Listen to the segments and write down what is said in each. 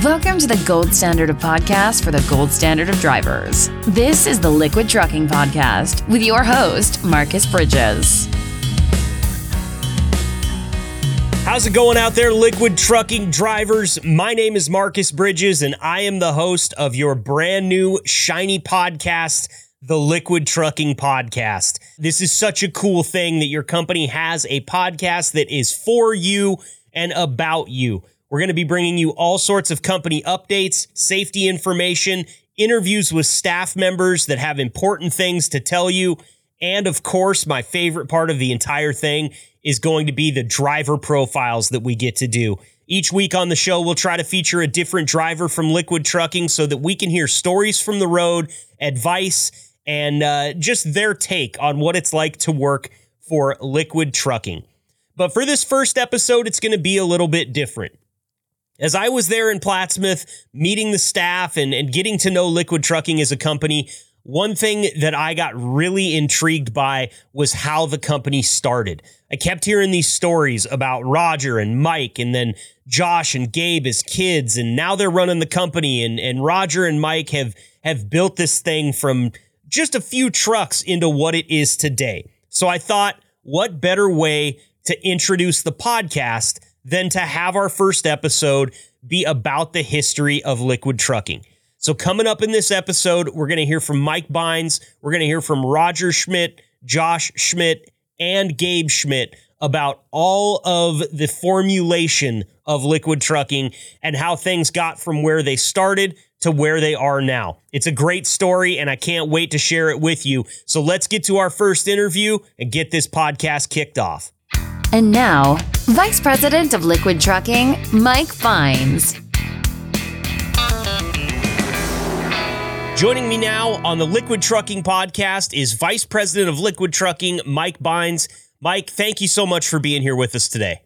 Welcome to the gold standard of podcasts for the gold standard of drivers. This is the Liquid Trucking Podcast with your host, Marcus Bridges. How's it going out there, liquid trucking drivers? My name is Marcus Bridges, and I am the host of your brand new shiny podcast, the Liquid Trucking Podcast. This is such a cool thing that your company has a podcast that is for you and about you. We're going to be bringing you all sorts of company updates, safety information, interviews with staff members that have important things to tell you. And of course, my favorite part of the entire thing is going to be the driver profiles that we get to do. Each week on the show, we'll try to feature a different driver from Liquid Trucking so that we can hear stories from the road, advice, and uh, just their take on what it's like to work for Liquid Trucking. But for this first episode, it's going to be a little bit different. As I was there in Plattsmouth, meeting the staff and, and getting to know Liquid Trucking as a company, one thing that I got really intrigued by was how the company started. I kept hearing these stories about Roger and Mike and then Josh and Gabe as kids and now they're running the company and and Roger and Mike have have built this thing from just a few trucks into what it is today. So I thought what better way to introduce the podcast than to have our first episode be about the history of liquid trucking. So, coming up in this episode, we're going to hear from Mike Beins. We're going to hear from Roger Schmidt, Josh Schmidt, and Gabe Schmidt about all of the formulation of liquid trucking and how things got from where they started to where they are now. It's a great story, and I can't wait to share it with you. So, let's get to our first interview and get this podcast kicked off. And now, Vice President of Liquid Trucking, Mike Beins. Joining me now on the Liquid Trucking podcast is Vice President of Liquid Trucking, Mike Beins. Mike, thank you so much for being here with us today.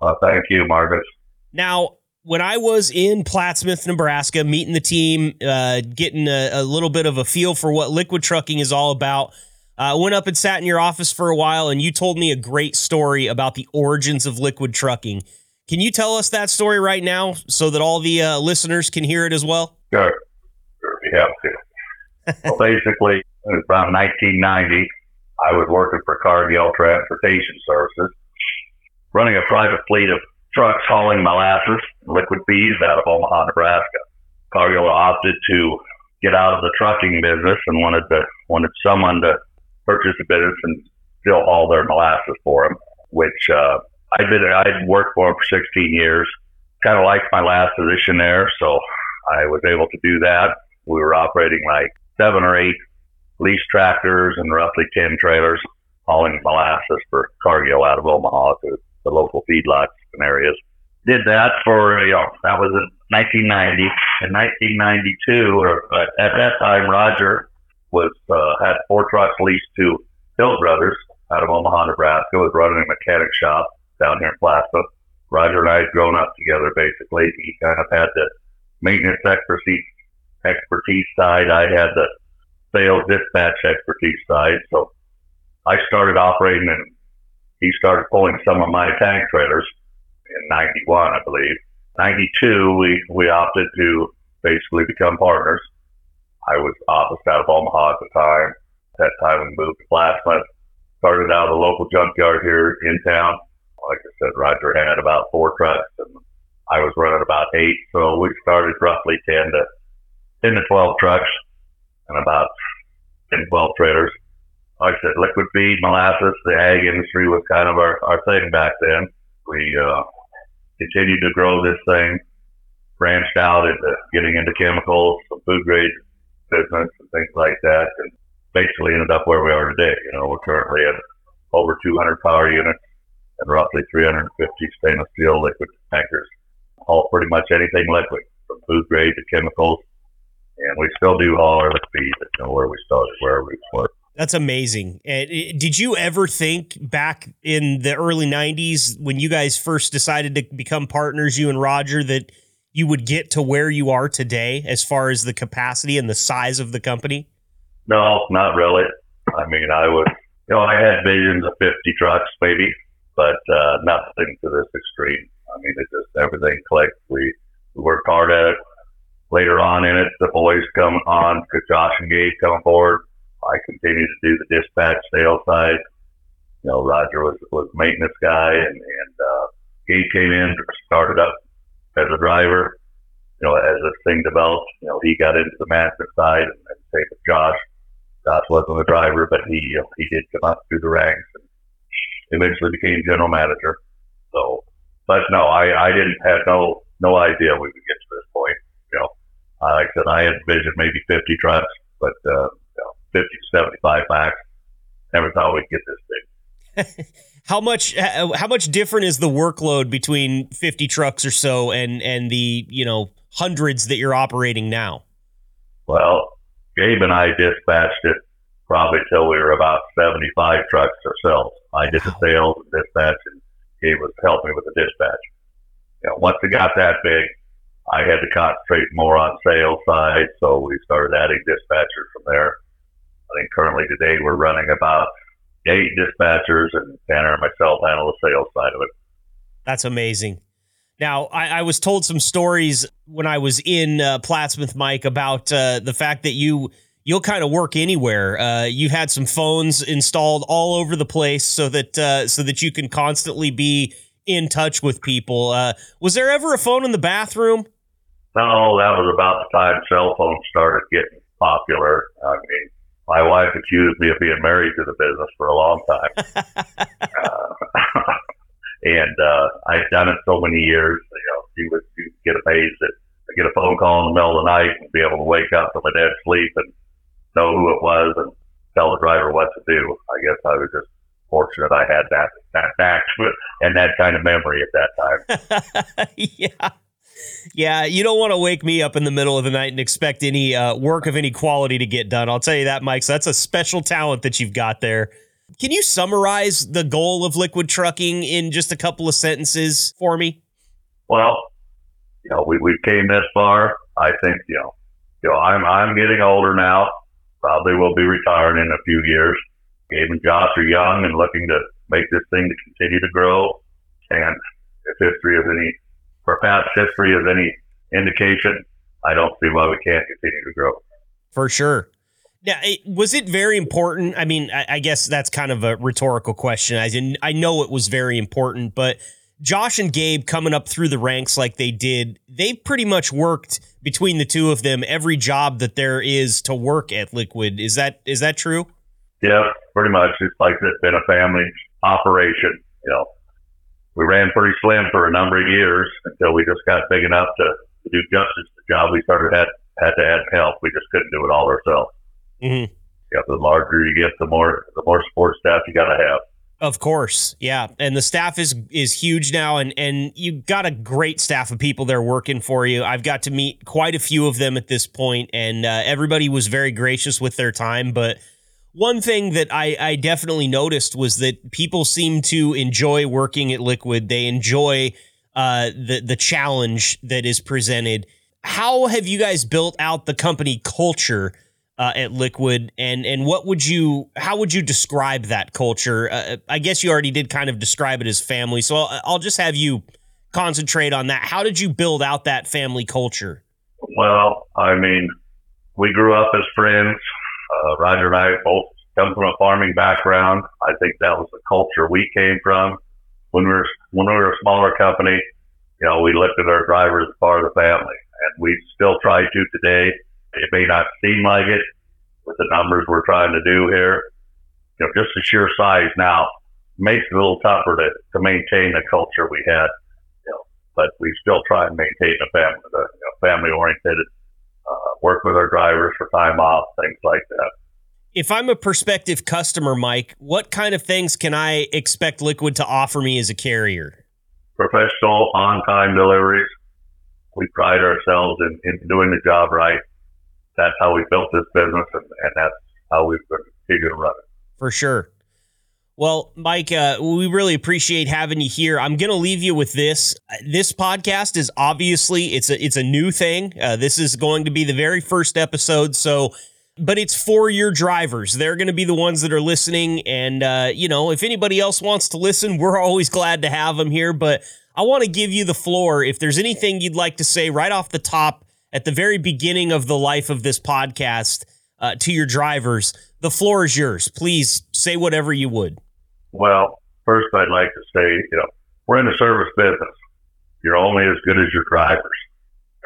Uh, thank you, Margaret. Now, when I was in Plattsmouth, Nebraska, meeting the team, uh, getting a, a, little bit of a feel for what liquid trucking is all about, I uh, went up and sat in your office for a while, and you told me a great story about the origins of liquid trucking. Can you tell us that story right now so that all the uh, listeners can hear it as well? Sure have to. well, basically, around 1990. I was working for Cargill Transportation Services, running a private fleet of trucks hauling molasses and liquid feeds out of Omaha, Nebraska. Cargill opted to get out of the trucking business and wanted to wanted someone to purchase the business and still haul their molasses for them, which uh, I'd been I'd worked for them for 16 years. Kind of liked my last position there, so I was able to do that we were operating like seven or eight lease tractors and roughly 10 trailers hauling molasses for Cargill out of Omaha to the local feedlots and areas. Did that for, you know, that was in 1990. In 1992, or at that time, Roger was, uh, had four trucks leased to Hill Brothers out of Omaha, Nebraska, was running a mechanic shop down here in Plaza. Roger and I had grown up together basically. He kind of had the maintenance expertise expertise side. I had the sales dispatch expertise side. So I started operating and he started pulling some of my tank trailers in 91, I believe. 92, we, we opted to basically become partners. I was officed out of Omaha at the time. At that time, we moved to Plattsmouth. Started out of the local junkyard here in town. Like I said, Roger had about four trucks and I was running about eight. So we started roughly 10 to 10 to 12 trucks and about 10, 12 trailers. Like I said, liquid feed, molasses, the ag industry was kind of our, our thing back then. We uh, continued to grow this thing, branched out into getting into chemicals, some food grade business and things like that, and basically ended up where we are today. You know, we're currently at over 200 power units and roughly 350 stainless steel liquid tankers. All pretty much anything liquid, from food grade to chemicals and we still do all our feed. You know, where we started, where we were. That's amazing. Eh, did you ever think back in the early '90s when you guys first decided to become partners, you and Roger, that you would get to where you are today as far as the capacity and the size of the company? No, not really. I mean, I would, you know, I had visions of 50 trucks maybe, but uh, nothing to this extreme. I mean, it just everything clicked. We We worked hard at it. Later on in it, the boys come on, Josh and Gabe come aboard. I continued to do the dispatch sales side. You know, Roger was was maintenance guy, and and uh, Gabe came in, started up as a driver. You know, as this thing developed, you know, he got into the management side, and, same with Josh. Josh wasn't the driver, but he you know, he did come up through the ranks and eventually became general manager. So, but no, I I didn't have no no idea we would get to this point. You know, like I said, I had envisioned maybe 50 trucks, but uh, you know, 50 to 75 max. Never thought we'd get this big. how much uh, how much different is the workload between 50 trucks or so and and the you know hundreds that you're operating now? Well, Gabe and I dispatched it probably till we were about 75 trucks ourselves. I did the sales and dispatch, and Gabe was helping me with the dispatch. You know, once it got that big, I had to concentrate more on sales side, so we started adding dispatchers from there. I think currently today we're running about eight dispatchers, and Tanner and myself handle the sales side of it. That's amazing. Now, I, I, was told some stories when I was in uh, Plattsmouth, Mike, about uh, the fact that you you'll kind of work anywhere. Uh, you had some phones installed all over the place so that uh, so that you can constantly be in touch with people. Uh, was there ever a phone in the bathroom? No, that was about the time cell phones started getting popular. I mean, my wife accused me of being married to the business for a long time. Uh, and uh, I've done it so many years. You know, she would, she would get amazed that I get a phone call in the middle of the night and be able to wake up from a dead sleep and know who it was and tell the driver what to do. I guess I was just fortunate I had that that back and that kind of memory at that time. yeah. Yeah, you don't want to wake me up in the middle of the night and expect any uh, work of any quality to get done. I'll tell you that, Mike. So that's a special talent that you've got there. Can you summarize the goal of liquid trucking in just a couple of sentences for me? Well, you know, we, we came this far. I think, you know, you know, I'm, I'm getting older now. Probably will be retiring in a few years. Gabe and Josh are young and looking to make this thing to continue to grow. And if history is any, perhaps history is any indication, I don't see why we can't continue to grow. For sure. Now, was it very important? I mean, I, I, guess that's kind of a rhetorical question. I didn't, I know it was very important, but Josh and Gabe coming up through the ranks like they did, they pretty much worked between the two of them every job that there is to work at Liquid. Is that is that true? Yeah, pretty much. It's like it's been a family operation. You know, we ran pretty slim for a number of years until we just got big enough to, to do justice to the job. We started had had to add help. We just couldn't do it all ourselves. Mm-hmm. Yeah, the larger you get, the more the more support staff you got to have. Of course, yeah, and the staff is is huge now, and and you got a great staff of people there working for you. I've got to meet quite a few of them at this point, and uh, everybody was very gracious with their time. But one thing that I, I definitely noticed was that people seem to enjoy working at Liquid. They enjoy uh, the the challenge that is presented. How have you guys built out the company culture? uh, at Liquid, and and what would you how would you describe that culture? Uh, I guess you already did kind of describe it as family, so I'll, I'll just have you concentrate on that. How did you build out that family culture? Well, I mean, we grew up as friends. Uh, Roger and I both come from a farming background. I think that was the culture we came from when we were when we were a smaller company. You know, we looked at our drivers as part of the family, and we still try to today it may not seem like it with the numbers we're trying to do here. You know, just the sheer size now makes it a little tougher to, to maintain the culture we had. You know, but we still try and maintain a family, you know, family oriented, Uh, work with our drivers for time off, things like that. If I'm a prospective customer, Mike, what kind of things can I expect Liquid to offer me as a carrier? Professional on time deliveries. We pride ourselves in, in doing the job right that's how we built this business, and, and that's how we've continued to run it. For sure. Well, Mike, uh, we really appreciate having you here. I'm going to leave you with this. This podcast is obviously it's a it's a new thing. Uh, this is going to be the very first episode, so but it's for your drivers. They're going to be the ones that are listening, and uh, you know, if anybody else wants to listen, we're always glad to have them here. But I want to give you the floor. If there's anything you'd like to say right off the top at the very beginning of the life of this podcast uh, to your drivers, the floor is yours. Please say whatever you would. Well, first, I'd like to say, you know, we're in the service business. You're only as good as your drivers.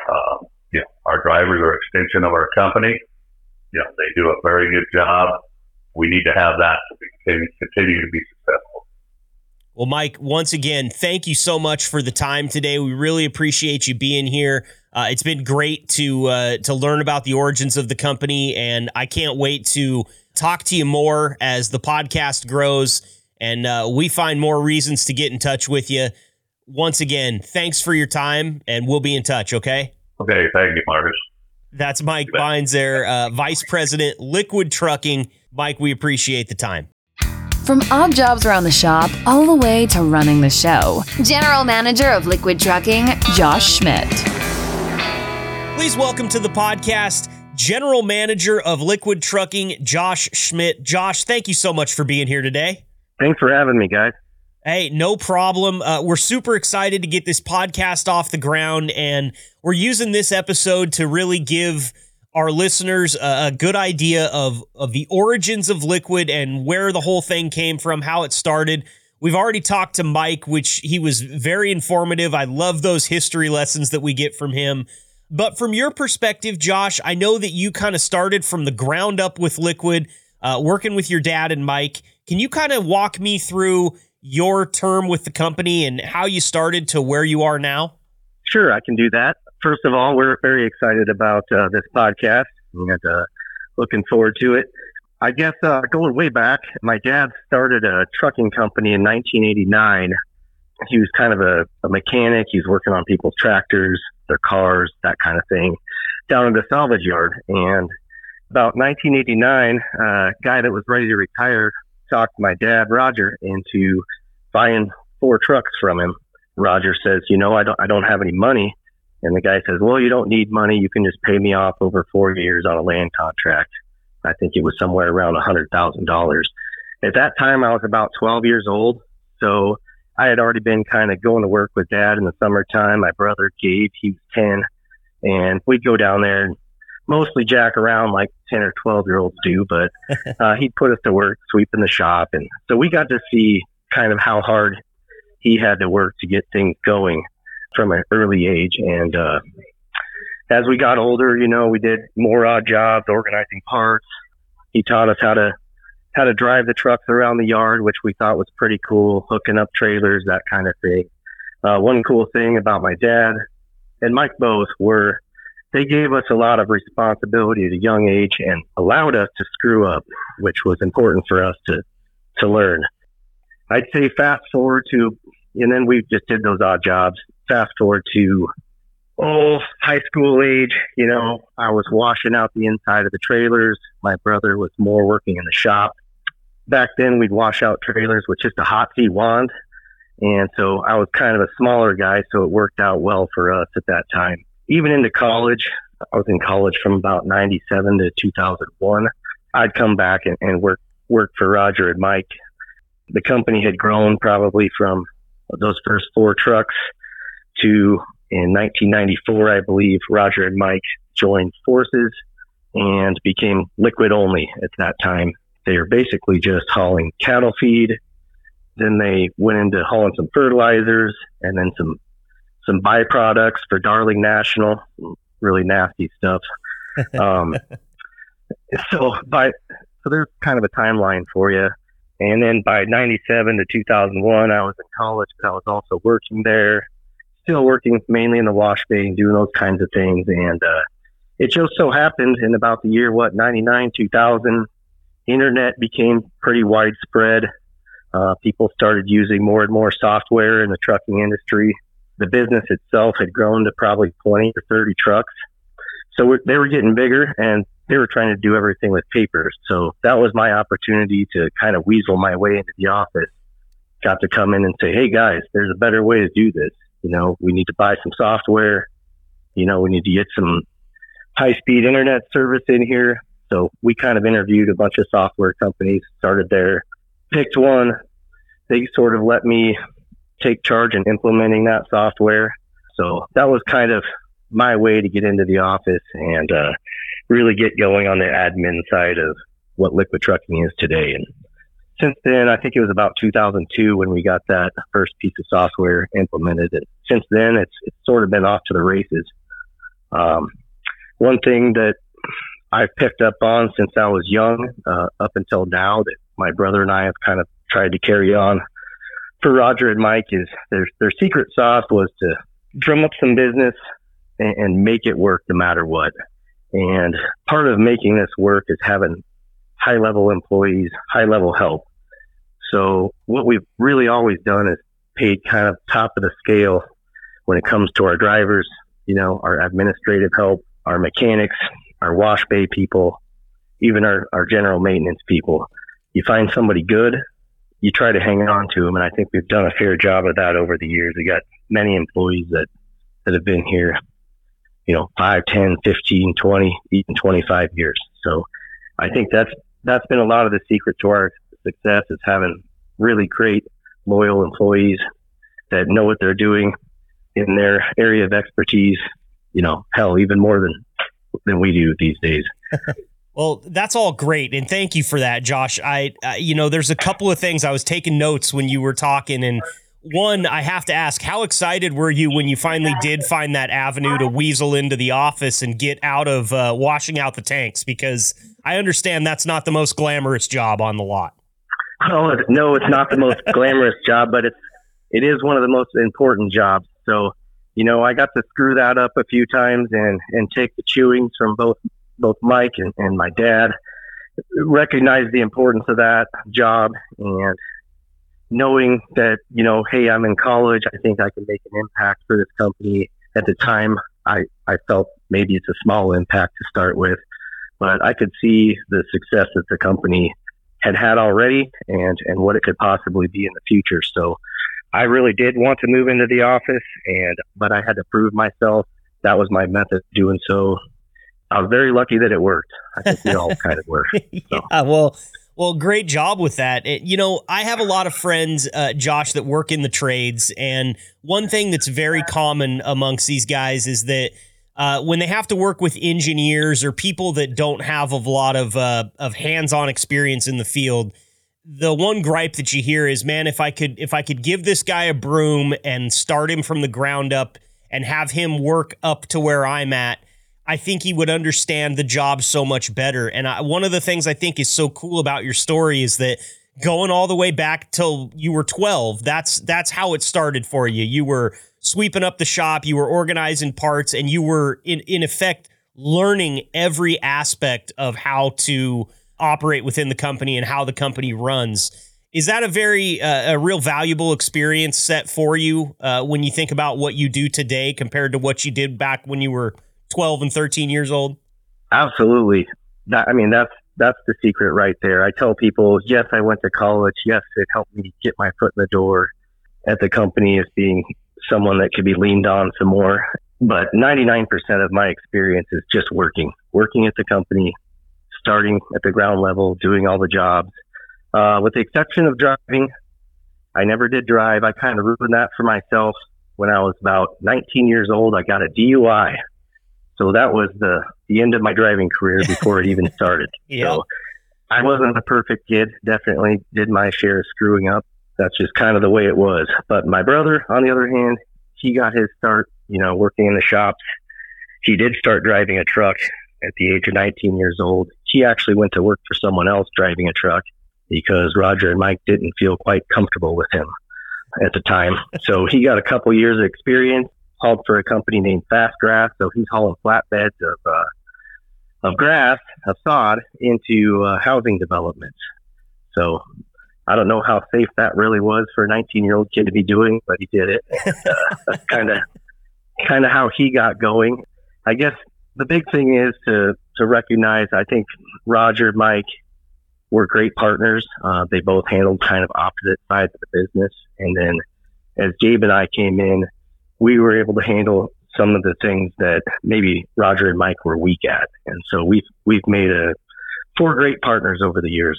Um, you know, our drivers are extension of our company. You know, they do a very good job. We need to have that to continue, continue to be successful. Well, Mike, once again, thank you so much for the time today. We really appreciate you being here. Uh, it's been great to uh, to learn about the origins of the company, and I can't wait to talk to you more as the podcast grows and uh, we find more reasons to get in touch with you. Once again, thanks for your time, and we'll be in touch. Okay. Okay. Thank you, Marcus. That's Mike Beins there, uh, Vice President, Liquid Trucking. Mike, we appreciate the time. From odd jobs around the shop all the way to running the show, General Manager of Liquid Trucking, Josh Schmidt. Please welcome to the podcast, General Manager of Liquid Trucking, Josh Schmidt. Josh, thank you so much for being here today. Thanks for having me, guys. Hey, no problem. Uh, we're super excited to get this podcast off the ground, and we're using this episode to really give our listeners a, a, good idea of of the origins of Liquid and where the whole thing came from, how it started. We've already talked to Mike, which he was very informative. I love those history lessons that we get from him. But from your perspective, Josh, I know that you kind of started from the ground up with Liquid, uh, working with your dad and Mike. Can you kind of walk me through your term with the company and how you started to where you are now? Sure, I can do that. First of all, we're very excited about uh, this podcast and uh, looking forward to it. I guess uh, going way back, my dad started a trucking company in 1989. He was kind of a, a mechanic. He was working on people's tractors, their cars, that kind of thing, down in the salvage yard. And about 1989, a uh, guy that was ready to retire talked my dad, Roger, into buying four trucks from him. Roger says, you know, I don't, I don't have any money. And the guy says, well, you don't need money. You can just pay me off over four years on a land contract. I think it was somewhere around a hundred thousand dollars. At that time, I was about 12 years old. So I had already been kind of going to work with dad in the summertime. My brother Gabe, he was 10 and we'd go down there and mostly jack around like 10 or 12 year olds do, but uh, he'd put us to work sweeping the shop. And so we got to see kind of how hard he had to work to get things going from an early age. And uh, as we got older, you know, we did more odd jobs, organizing parts. He taught us how to how to drive the trucks around the yard, which we thought was pretty cool, hooking up trailers, that kind of thing. Uh, one cool thing about my dad and Mike both were they gave us a lot of responsibility at a young age and allowed us to screw up, which was important for us to, to learn. I'd say fast forward to, and then we just did those odd jobs. Fast forward to, oh, high school age, you know, I was washing out the inside of the trailers. My brother was more working in the shop. Back then, we'd wash out trailers with just a hot seat wand. And so I was kind of a smaller guy, so it worked out well for us at that time even into college, I was in college from about 97 to 2001. I'd come back and, and work, work for Roger and Mike. The company had grown probably from those first four trucks to in 1994, I believe Roger and Mike joined forces and became liquid only at that time. They were basically just hauling cattle feed. Then they went into hauling some fertilizers and then some some byproducts for Darling National, really nasty stuff. Um, so by so there's kind of a timeline for you. And then by 97 to 2001, I was in college, but I was also working there, still working mainly in the wash bay and doing those kinds of things. And uh, it just so happened in about the year, what, 99, 2000, internet became pretty widespread. Uh, people started using more and more software in the trucking industry the business itself had grown to probably 20 or 30 trucks. So they were getting bigger and they were trying to do everything with papers. So that was my opportunity to kind of weasel my way into the office. Got to come in and say, Hey guys, there's a better way to do this. You know, we need to buy some software. You know, we need to get some high speed internet service in here. So we kind of interviewed a bunch of software companies, started there, picked one. They sort of let me take charge in implementing that software. So that was kind of my way to get into the office and uh, really get going on the admin side of what liquid trucking is today. And since then, I think it was about 2002 when we got that first piece of software implemented. And since then, it's, it's sort of been off to the races. Um, one thing that I've picked up on since I was young, uh, up until now, that my brother and I have kind of tried to carry on for Roger and Mike is their their secret sauce was to drum up some business and, and make it work no matter what. And part of making this work is having high level employees, high level help. So what we've really always done is paid kind of top of the scale when it comes to our drivers, you know, our administrative help, our mechanics, our wash bay people, even our, our general maintenance people. You find somebody good, you try to hang on to them. And I think we've done a fair job of that over the years. We got many employees that, that have been here, you know, 5, 10, 15, 20, even 25 years. So I think that's, that's been a lot of the secret to our success is having really great, loyal employees that know what they're doing in their area of expertise. You know, hell, even more than than we do these days. Well, that's all great, and thank you for that, Josh. I, uh, you know, there's a couple of things I was taking notes when you were talking, and one, I have to ask, how excited were you when you finally did find that avenue to weasel into the office and get out of uh, washing out the tanks? Because I understand that's not the most glamorous job on the lot. Oh no, it's not the most glamorous job, but it's it is one of the most important jobs. So, you know, I got to screw that up a few times and and take the chewings from both both Mike and, and my dad. Recognize the importance of that job and knowing that you know, hey, I'm in college. I think I can make an impact for this company. At the time, I I felt maybe it's a small impact to start with, but I could see the success that the company had had already and and what it could possibly be in the future. So I really did want to move into the office and but I had to prove myself. That was my method of doing so. I was very lucky that it worked. I think we all kind of were. So. yeah, well, well, great job with that. It, you know, I have a lot of friends, uh, Josh, that work in the trades, and one thing that's very common amongst these guys is that uh, when they have to work with engineers or people that don't have a lot of uh, of hands-on experience in the field, the one gripe that you hear is, "Man, if I could if I could give this guy a broom and start him from the ground up and have him work up to where I'm at." I think he would understand the job so much better. And I, one of the things I think is so cool about your story is that going all the way back till you were 12, that's that's how it started for you. You were sweeping up the shop, you were organizing parts, and you were in in effect learning every aspect of how to operate within the company and how the company runs. Is that a very uh, a real valuable experience set for you uh, when you think about what you do today compared to what you did back when you were 12 and 13 years old? Absolutely. That, I mean, that's that's the secret right there. I tell people, yes, I went to college. Yes, it helped me get my foot in the door at the company as being someone that could be leaned on some more. But 99% of my experience is just working, working at the company, starting at the ground level, doing all the jobs. Uh, with the exception of driving, I never did drive. I kind of ruined that for myself when I was about 19 years old. I got a DUI so that was the, the end of my driving career before it even started. yeah. So I wasn't a perfect kid. Definitely did my share of screwing up. That's just kind of the way it was. But my brother, on the other hand, he got his start, you know, working in the shops. He did start driving a truck at the age of 19 years old. He actually went to work for someone else driving a truck because Roger and Mike didn't feel quite comfortable with him at the time. So he got a couple years of experience hauled for a company named Fast Grass. So he's hauling flatbeds of uh, of grass, of sod, into uh, housing developments. So I don't know how safe that really was for a 19 year old kid to be doing, but he did it. kind of kind of how he got going. I guess the big thing is to to recognize. I think Roger, Mike were great partners. Uh, they both handled kind of opposite sides of the business, and then as Gabe and I came in, we were able to handle some of the things that maybe Roger and Mike were weak at. And so we've, we've made a four great partners over the years.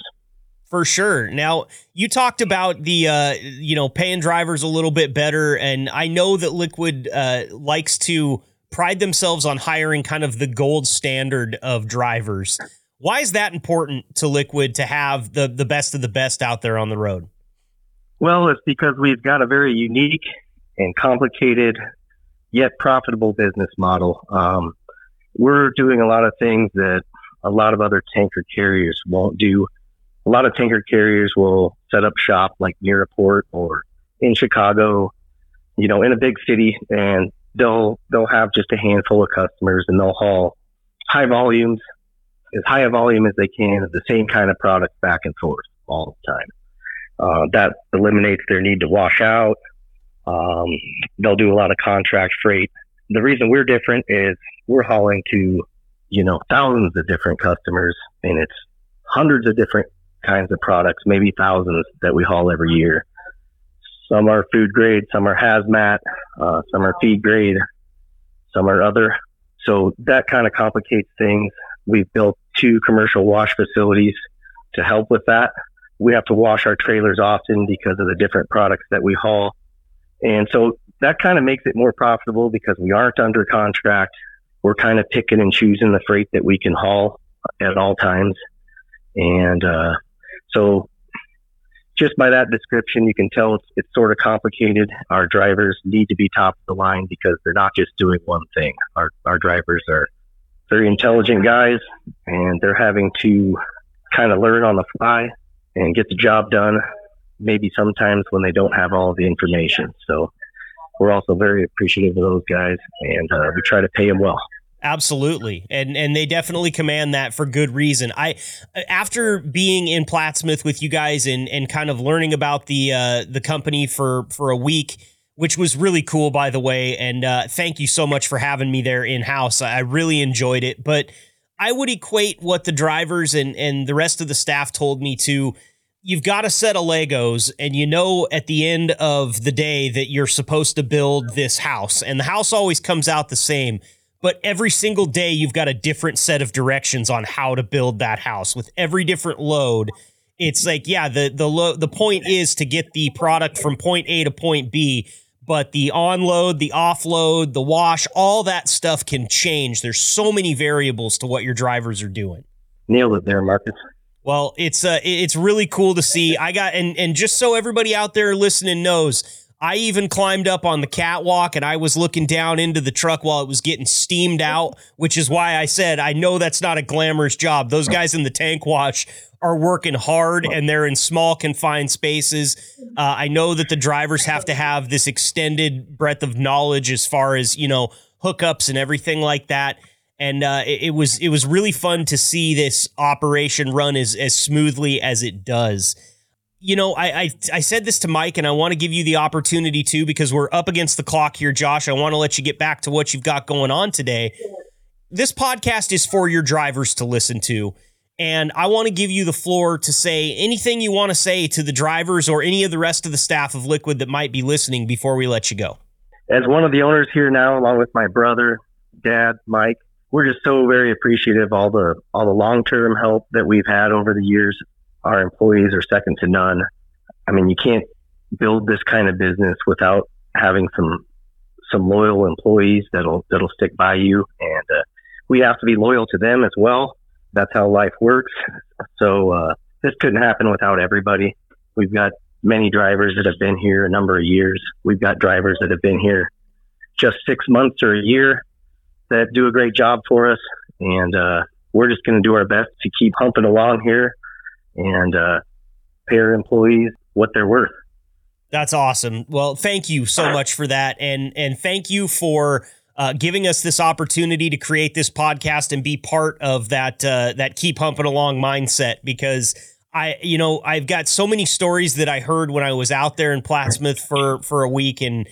For sure. Now, you talked about the, uh, you know, paying drivers a little bit better. And I know that Liquid uh, likes to pride themselves on hiring kind of the gold standard of drivers. Why is that important to Liquid to have the, the best of the best out there on the road? Well, it's because we've got a very unique and complicated yet profitable business model. Um, we're doing a lot of things that a lot of other tanker carriers won't do a lot of tanker carriers will set up shop like near a port or in Chicago, you know, in a big city, and they'll they'll have just a handful of customers, and they'll haul high volumes, as high a volume as they can of the same kind of product back and forth all the time. Uh, that eliminates their need to wash out. Um, they'll do a lot of contract freight. The reason we're different is we're hauling to, you know, thousands of different customers, and it's hundreds of different kinds of products, maybe thousands that we haul every year. Some are food grade, some are hazmat, uh, some are feed grade, some are other. So that kind of complicates things. We've built two commercial wash facilities to help with that. We have to wash our trailers often because of the different products that we haul. And so that kind of makes it more profitable because we aren't under contract. We're kind of picking and choosing the freight that we can haul at all times. And uh, so just by that description, you can tell it's, it's sort of complicated. Our drivers need to be top of the line because they're not just doing one thing. Our, our drivers are very intelligent guys and they're having to kind of learn on the fly and get the job done, maybe sometimes when they don't have all the information. So we're also very appreciative of those guys and uh, we try to pay them well. Absolutely. And and they definitely command that for good reason. I after being in Plattsmouth with you guys and and kind of learning about the uh the company for for a week, which was really cool by the way, and uh thank you so much for having me there in house. I really enjoyed it, but I would equate what the drivers and and the rest of the staff told me to you've got a set of Legos and you know at the end of the day that you're supposed to build this house and the house always comes out the same but every single day you've got a different set of directions on how to build that house. With every different load it's like yeah the the lo- the point is to get the product from point A to point B but the onload the offload the wash all that stuff can change. There's so many variables to what your drivers are doing. Nailed it there marcus. Well it's uh it's really cool to see. I got and and just so everybody out there listening knows I even climbed up on the catwalk and I was looking down into the truck while it was getting steamed out, which is why I said I know that's not a glamorous job. Those guys in the tank wash are working hard and they're in small confined spaces. Uh, I know that the drivers have to have this extended breadth of knowledge as far as you know hookups and everything like that. And uh, it, it was it was really fun to see this operation run as as smoothly as it does you know, I, I, I said this to Mike, and I want to give you the opportunity too because we're up against the clock here, Josh. I want to let you get back to what you've got going on today. This podcast is for your drivers to listen to, and I want to give you the floor to say anything you want to say to the drivers or any of the rest of the staff of Liquid that might be listening before we let you go. As one of the owners here now, along with my brother, dad, Mike, we're just so very appreciative of all the all the long term help that we've had over the years our employees are second to none. I mean, you can't build this kind of business without having some some loyal employees that'll that'll stick by you, and uh, we have to be loyal to them as well. That's how life works. So uh, this couldn't happen without everybody. We've got many drivers that have been here a number of years. We've got drivers that have been here just six months or a year that do a great job for us, and uh, we're just going to do our best to keep humping along here and uh, pay our employees what they're worth. That's awesome. Well, thank you so much for that, and and thank you for uh, giving us this opportunity to create this podcast and be part of that uh, that keep humping along mindset because. I, you know, I've got so many stories that I heard when I was out there in Plattsmouth for for a week, and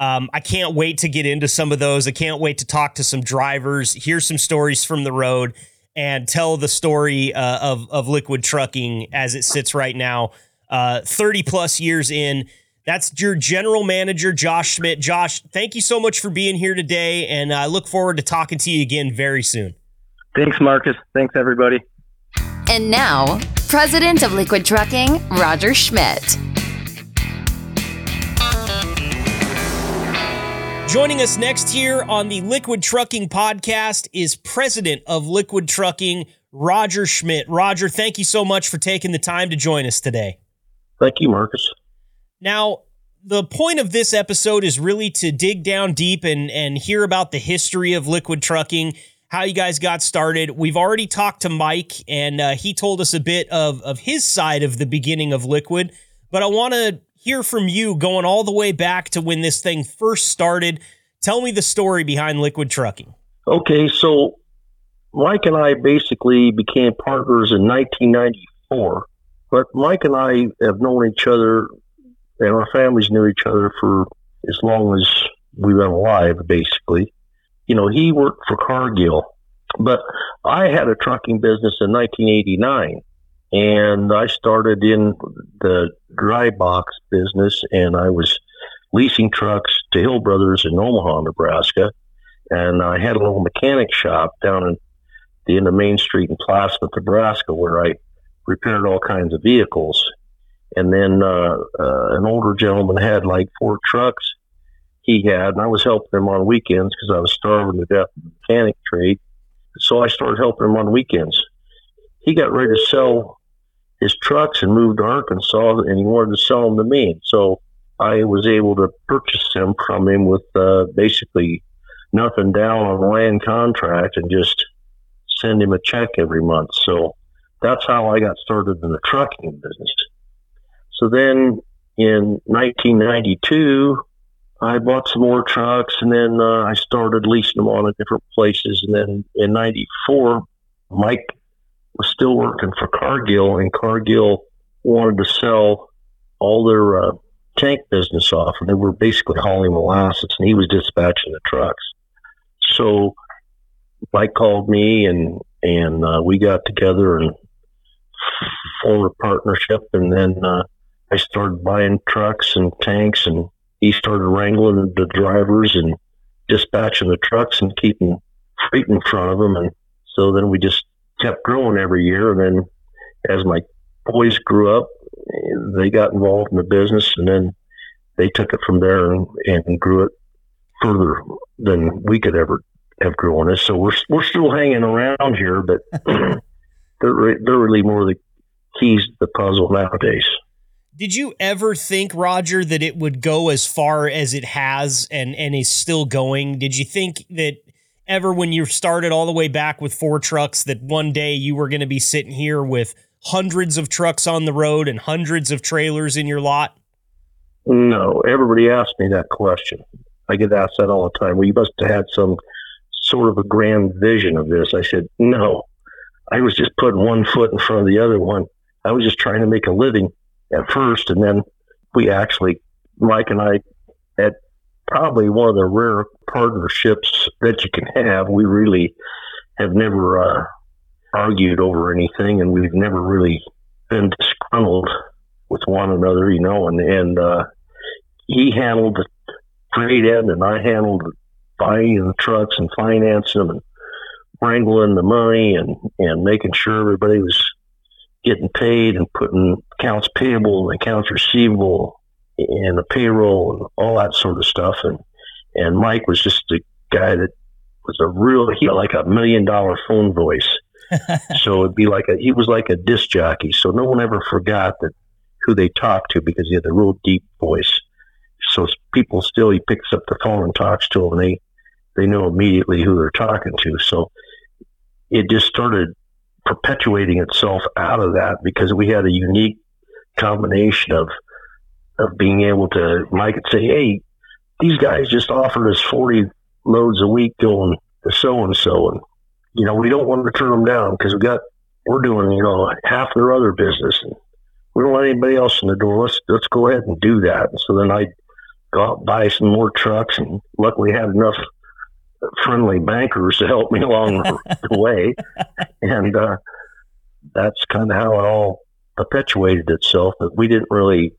um, I can't wait to get into some of those. I can't wait to talk to some drivers, hear some stories from the road, and tell the story uh, of of liquid trucking as it sits right now, uh, thirty plus years in. That's your general manager, Josh Schmidt. Josh, thank you so much for being here today, and I look forward to talking to you again very soon. Thanks, Marcus. Thanks, everybody. And now President of Liquid Trucking, Roger Schmidt. Joining us next here on the Liquid Trucking podcast is President of Liquid Trucking, Roger Schmidt. Roger, thank you so much for taking the time to join us today. Thank you, Marcus. Now, the point of this episode is really to dig down deep and, and hear about the history of liquid trucking, how you guys got started. We've already talked to Mike, and uh, he told us a bit of, of his side of the beginning of liquid. But I want to hear from you going all the way back to when this thing first started. Tell me the story behind liquid trucking. Okay, so Mike and I basically became partners in 1994. But Mike and I have known each other and our families knew each other for as long as we've been alive, basically. You know, he worked for Cargill, but I had a trucking business in 1989, and I started in the dry box business, and I was leasing trucks to Hill Brothers in Omaha, Nebraska, and I had a little mechanic shop down in the end of Main Street in Plattsmouth, Nebraska, where I repaired all kinds of vehicles. And then uh, uh, an older gentleman had like four trucks he had, and I was helping him on weekends because I was starving to death in the mechanic trade. So I started helping him on weekends. He got ready to sell his trucks and moved to Arkansas, and he wanted to sell them to me. So I was able to purchase them from him with uh, basically nothing down on a land contract and just send him a check every month. So that's how I got started in the trucking business. So then in 1992, I bought some more trucks and then uh, I started leasing them on at different places. And then in 94, Mike was still working for Cargill and Cargill wanted to sell all their uh, tank business off and they were basically hauling molasses and he was dispatching the trucks. So Mike called me and, and uh, we got together and formed a partnership and then uh, I started buying trucks and tanks, and he started wrangling the drivers and dispatching the trucks and keeping freight in front of them. And so then we just kept growing every year. And then as my boys grew up, they got involved in the business, and then they took it from there and, and grew it further than we could ever have grown it. So we're we're still hanging around here, but they're they're really more the keys to the puzzle nowadays. Did you ever think, Roger, that it would go as far as it has and, and is still going? Did you think that ever when you started all the way back with four trucks that one day you were going to be sitting here with hundreds of trucks on the road and hundreds of trailers in your lot? No, everybody asks me that question. I get asked that all the time. Well, you must have had some sort of a grand vision of this. I said, no, I was just putting one foot in front of the other one. I was just trying to make a living at first, and then we actually, Mike and I, probably one of the rare partnerships that you can have. We really have never uh, argued over anything, and we've never really been disgruntled with one another, you know. And and uh, he handled the trade end, and I handled the buying the trucks and financing them, and wrangling the money, and and making sure everybody was getting paid and putting accounts payable and accounts receivable and the payroll and all that sort of stuff. And and Mike was just a guy that was a real he had like a million dollar phone voice. so it'd be like a he was like a disc jockey. So no one ever forgot that who they talked to because he had a real deep voice. So people still he picks up the phone and talks to them and they they know immediately who they're talking to. So it just started perpetuating itself out of that because we had a unique combination of of being able to Mike could say, Hey, these guys just offered us forty loads a week going to so and so and you know, we don't want to turn them down because we got we're doing, you know, half their other business and we don't let anybody else in the door. Let's let's go ahead and do that. And so then I go out and buy some more trucks and luckily had enough friendly bankers to help me along the way. And uh, that's kind of how it all perpetuated itself. But we didn't really,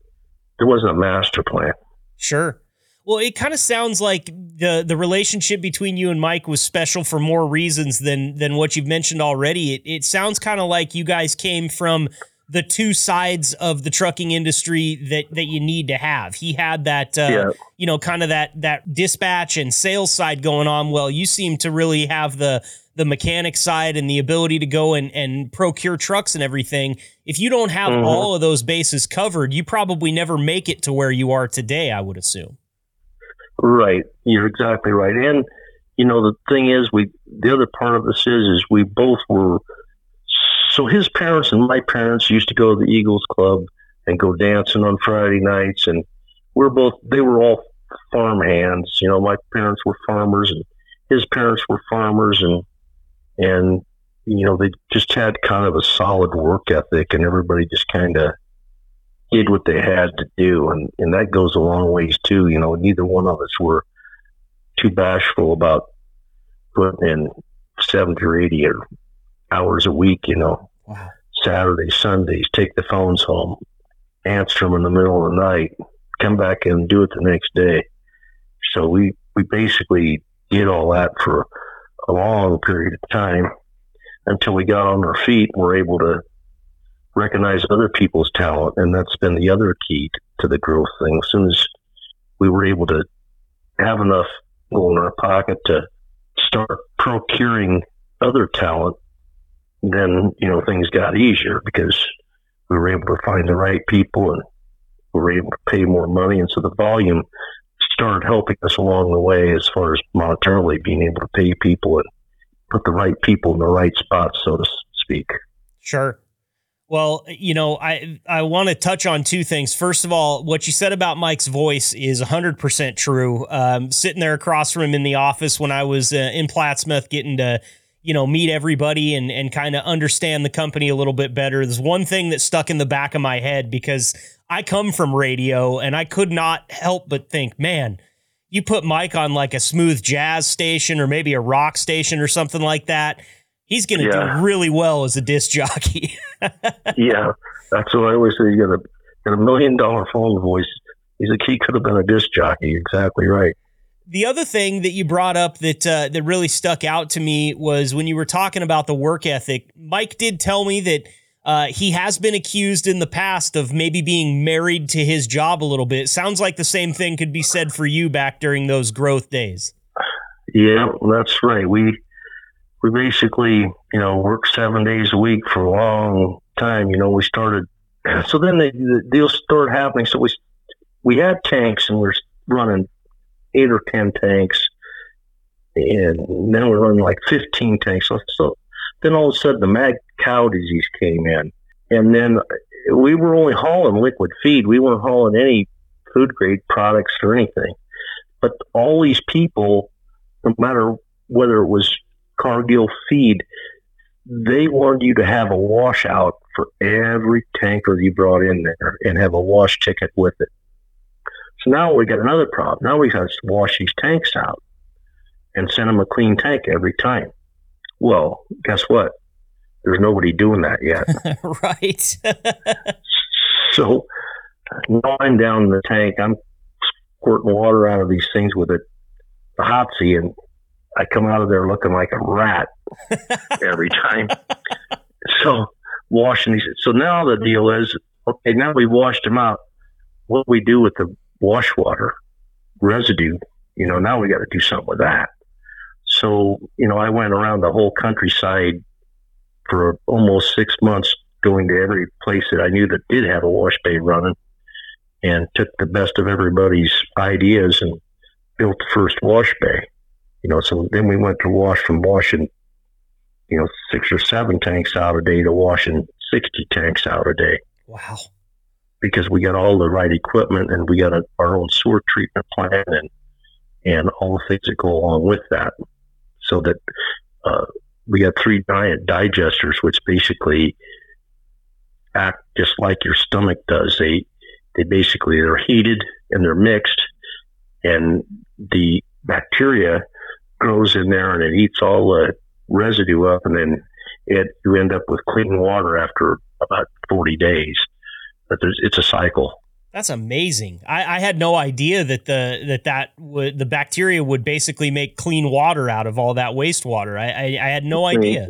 there wasn't a master plan. Sure. Well, it kind of sounds like the the relationship between you and Mike was special for more reasons than than what you've mentioned already. It, it sounds kind of like you guys came from the two sides of the trucking industry that that you need to have. He had that uh, Yeah. you know kind of that that dispatch and sales side going on. Well, you seem to really have the the mechanic side and the ability to go and and procure trucks and everything. If you don't have Mhm. all of those bases covered, you probably never make it to where you are today. I would assume. Right. You're exactly right. And you know the thing is, we the other part of this is is we both were. So his parents and my parents used to go to the Eagles Club and go dancing on Friday nights, and we're both. They were all farm hands. You know, my parents were farmers, and his parents were farmers, and and you know they just had kind of a solid work ethic, and everybody just kind of did what they had to do, and and that goes a long ways too. You know, neither one of us were too bashful about putting in seventy or eighty or hours a week. You know, Wow. Saturdays, Sundays, take the phones home, answer them in the middle of the night, come back and do it the next day. So we we basically did all that for a long period of time until we got on our feet and were able to recognize other people's talent, and that's been the other key to the growth thing. As soon as we were able to have enough in our pocket to start procuring other talent, then you know things got easier because we were able to find the right people and we were able to pay more money, and so the volume started helping us along the way as far as monetarily being able to pay people and put the right people in the right spots, so to speak. Sure. Well, you know, I I want to touch on two things. First of all, what you said about Mike's voice is 100% true. Um, sitting there across from him in the office when I was uh, in Plattsmouth getting to, you know, meet everybody and and kind of understand the company a little bit better. There's one thing that stuck in the back of my head because I come from radio and I could not help but think, man, you put Mike on like a smooth jazz station or maybe a rock station or something like that. He's going to Yeah. do really well as a disc jockey. yeah, that's what I always say. You got a got a million dollar phone voice. He's like he could have been a disc jockey. Exactly right. The other thing that you brought up that uh, that really stuck out to me was when you were talking about the work ethic. Mike did tell me that uh, he has been accused in the past of maybe being married to his job a little bit. Sounds like the same thing could be said for you back during those growth days. Yeah, that's right. We we basically you know worked seven days a week for a long time. You know, we started. So then the, the deal started happening. So we we had tanks and we're running eight or ten tanks, and then we're running like fifteen tanks. So, so then all of a sudden the mad cow disease came in, and then we were only hauling liquid feed. We weren't hauling any food grade products or anything. But all these people, no matter whether it was Cargill feed, they wanted you to have a washout for every tanker you brought in there and have a wash ticket with it. So now we got another problem. Now we got to wash these tanks out and send them a clean tank every time. Well, guess what? There's nobody doing that yet. right. So now I'm down in the tank. I'm squirting water out of these things with a, a Hotsy, and I come out of there looking like a rat every time. so washing these. So now the deal is, okay, now we've washed them out. What do we do with the wash water residue? You know, now we got to do something with that. So you know, I went around the whole countryside for almost six months going to every place that I knew that did have a wash bay running and took the best of everybody's ideas and built the first wash bay. You know, so then we went to wash from washing, you know, six or seven tanks out a day to washing 60 tanks out a day wow. Because we got all the right equipment and we got a, our own sewer treatment plant and, and all the things that go along with that. So that uh, we got three giant digesters, which basically act just like your stomach does. They they basically they're heated and they're mixed, and the bacteria grows in there and it eats all the residue up, and then it you end up with clean water after about forty days. But there's, it's a cycle. That's amazing. I, I had no idea that the that that would the bacteria would basically make clean water out of all that wastewater. I I, I had no idea.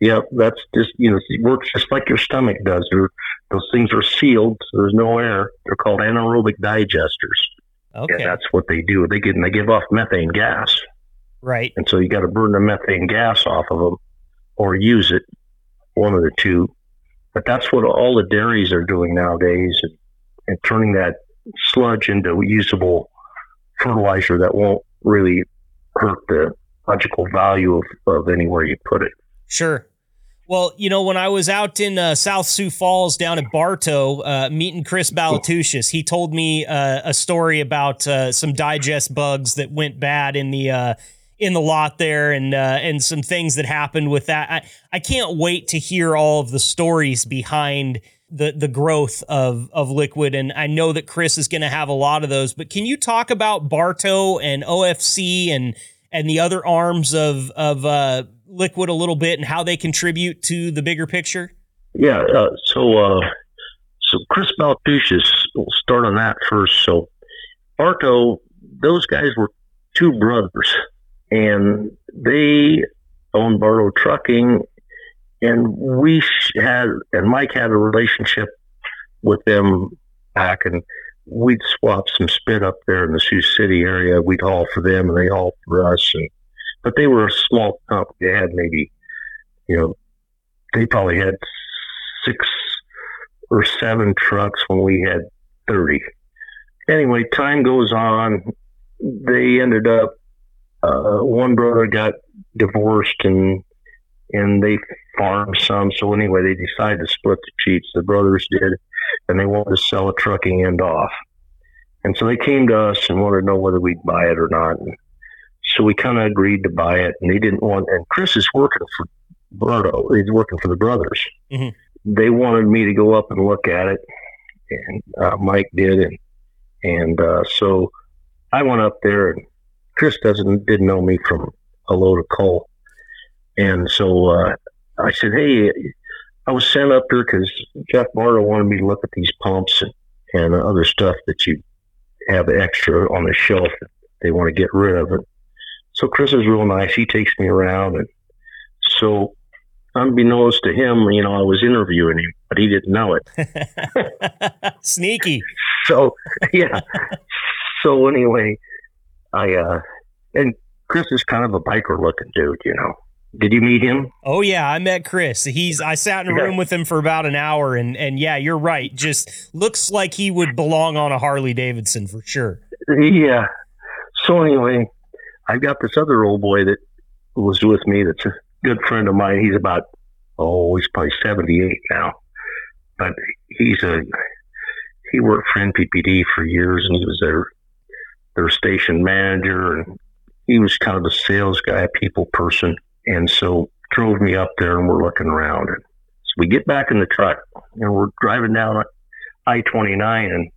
Yep, that's just you know it works just like your stomach does. They're, those things are sealed, so there's no air. They're called anaerobic digesters. Okay. And that's what they do. They get and they give off methane gas, right. and so you got to burn the methane gas off of them, or use it, one of the two. But that's what all the dairies are doing nowadays, and, turning that sludge into usable fertilizer that won't really hurt the logical value of, of anywhere you put it. Sure. Well, you know, when I was out in uh, South Sioux Falls down at Barto uh, meeting Chris Balatushis, he told me uh, a story about uh, some digest bugs that went bad in the uh, in the lot there, and uh, and some things that happened with that. I, I can't wait to hear all of the stories behind the the growth of of liquid, and I know that Chris is going to have a lot of those. But can you talk about Barto and OFC and and the other arms of of liquid a little bit and how they contribute to the bigger picture? Yeah. Uh, so, uh, so Chris we'll start on that first. So, Barto, those guys were two brothers, and they owned Barto Trucking, and we had, and Mike had a relationship with them back, and we'd swap some spit up there in the Sioux City area. We'd haul for them, and they haul for us, and but they were a small company. They had maybe, you know, they probably had six or seven trucks when we had 30. Anyway, time goes on. They ended up, uh, one brother got divorced and, and they farmed some. So anyway, they decided to split the cheats. The brothers did, and they wanted to sell a trucking end off. And so they came to us and wanted to know whether we'd buy it or not. And so we kind of agreed to buy it, and they didn't want. And Chris is working for Barto. He's working for the brothers. Mm-hmm. They wanted me to go up and look at it, and uh, Mike did, and and uh, so I went up there, and Chris doesn't didn't know me from a load of coal, and so uh, I said, "Hey, I was sent up there because Jeff Barto wanted me to look at these pumps and and other stuff that you have extra on the shelf. They want to get rid of it." So Chris is real nice. He takes me around, and so unbeknownst to him, you know, I was interviewing him, but he didn't know it. Sneaky. So yeah. so anyway, I uh, and Chris is kind of a biker looking dude, you know. Did you meet him? Oh yeah, I met Chris. He's I sat in a room with him for about an hour and and yeah, you're right. Just looks like he would belong on a Harley Davidson for sure. Yeah. So anyway, I've got this other old boy that was with me that's a good friend of mine. He's about, oh, he's probably 78 now. But he's a, he worked for NPPD for years and he was their, their station manager and he was kind of a sales guy, a people person. And so drove me up there and we're looking around. And so we get back in the truck and we're driving down I 29 and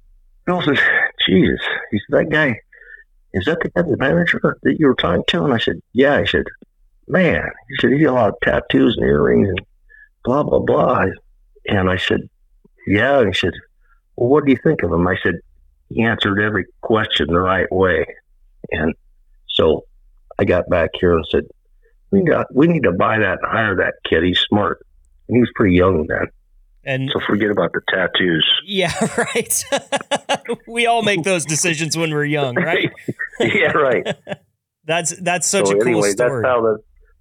Bill says, Jesus, he said, that guy, is that the guy, the manager that you were talking to? And I said, yeah. I said, man, he said, he got a lot of tattoos and earrings and blah, blah, blah. And I said, yeah. And he said, well, what do you think of him? I said, he answered every question the right way. And so I got back here and said, we got, we need to buy that and hire that kid. He's smart. And he was pretty young then. And so forget about the tattoos. Yeah, right. we all make those decisions when we're young, right? yeah, right. that's that's such so a anyway, cool story. That's how the,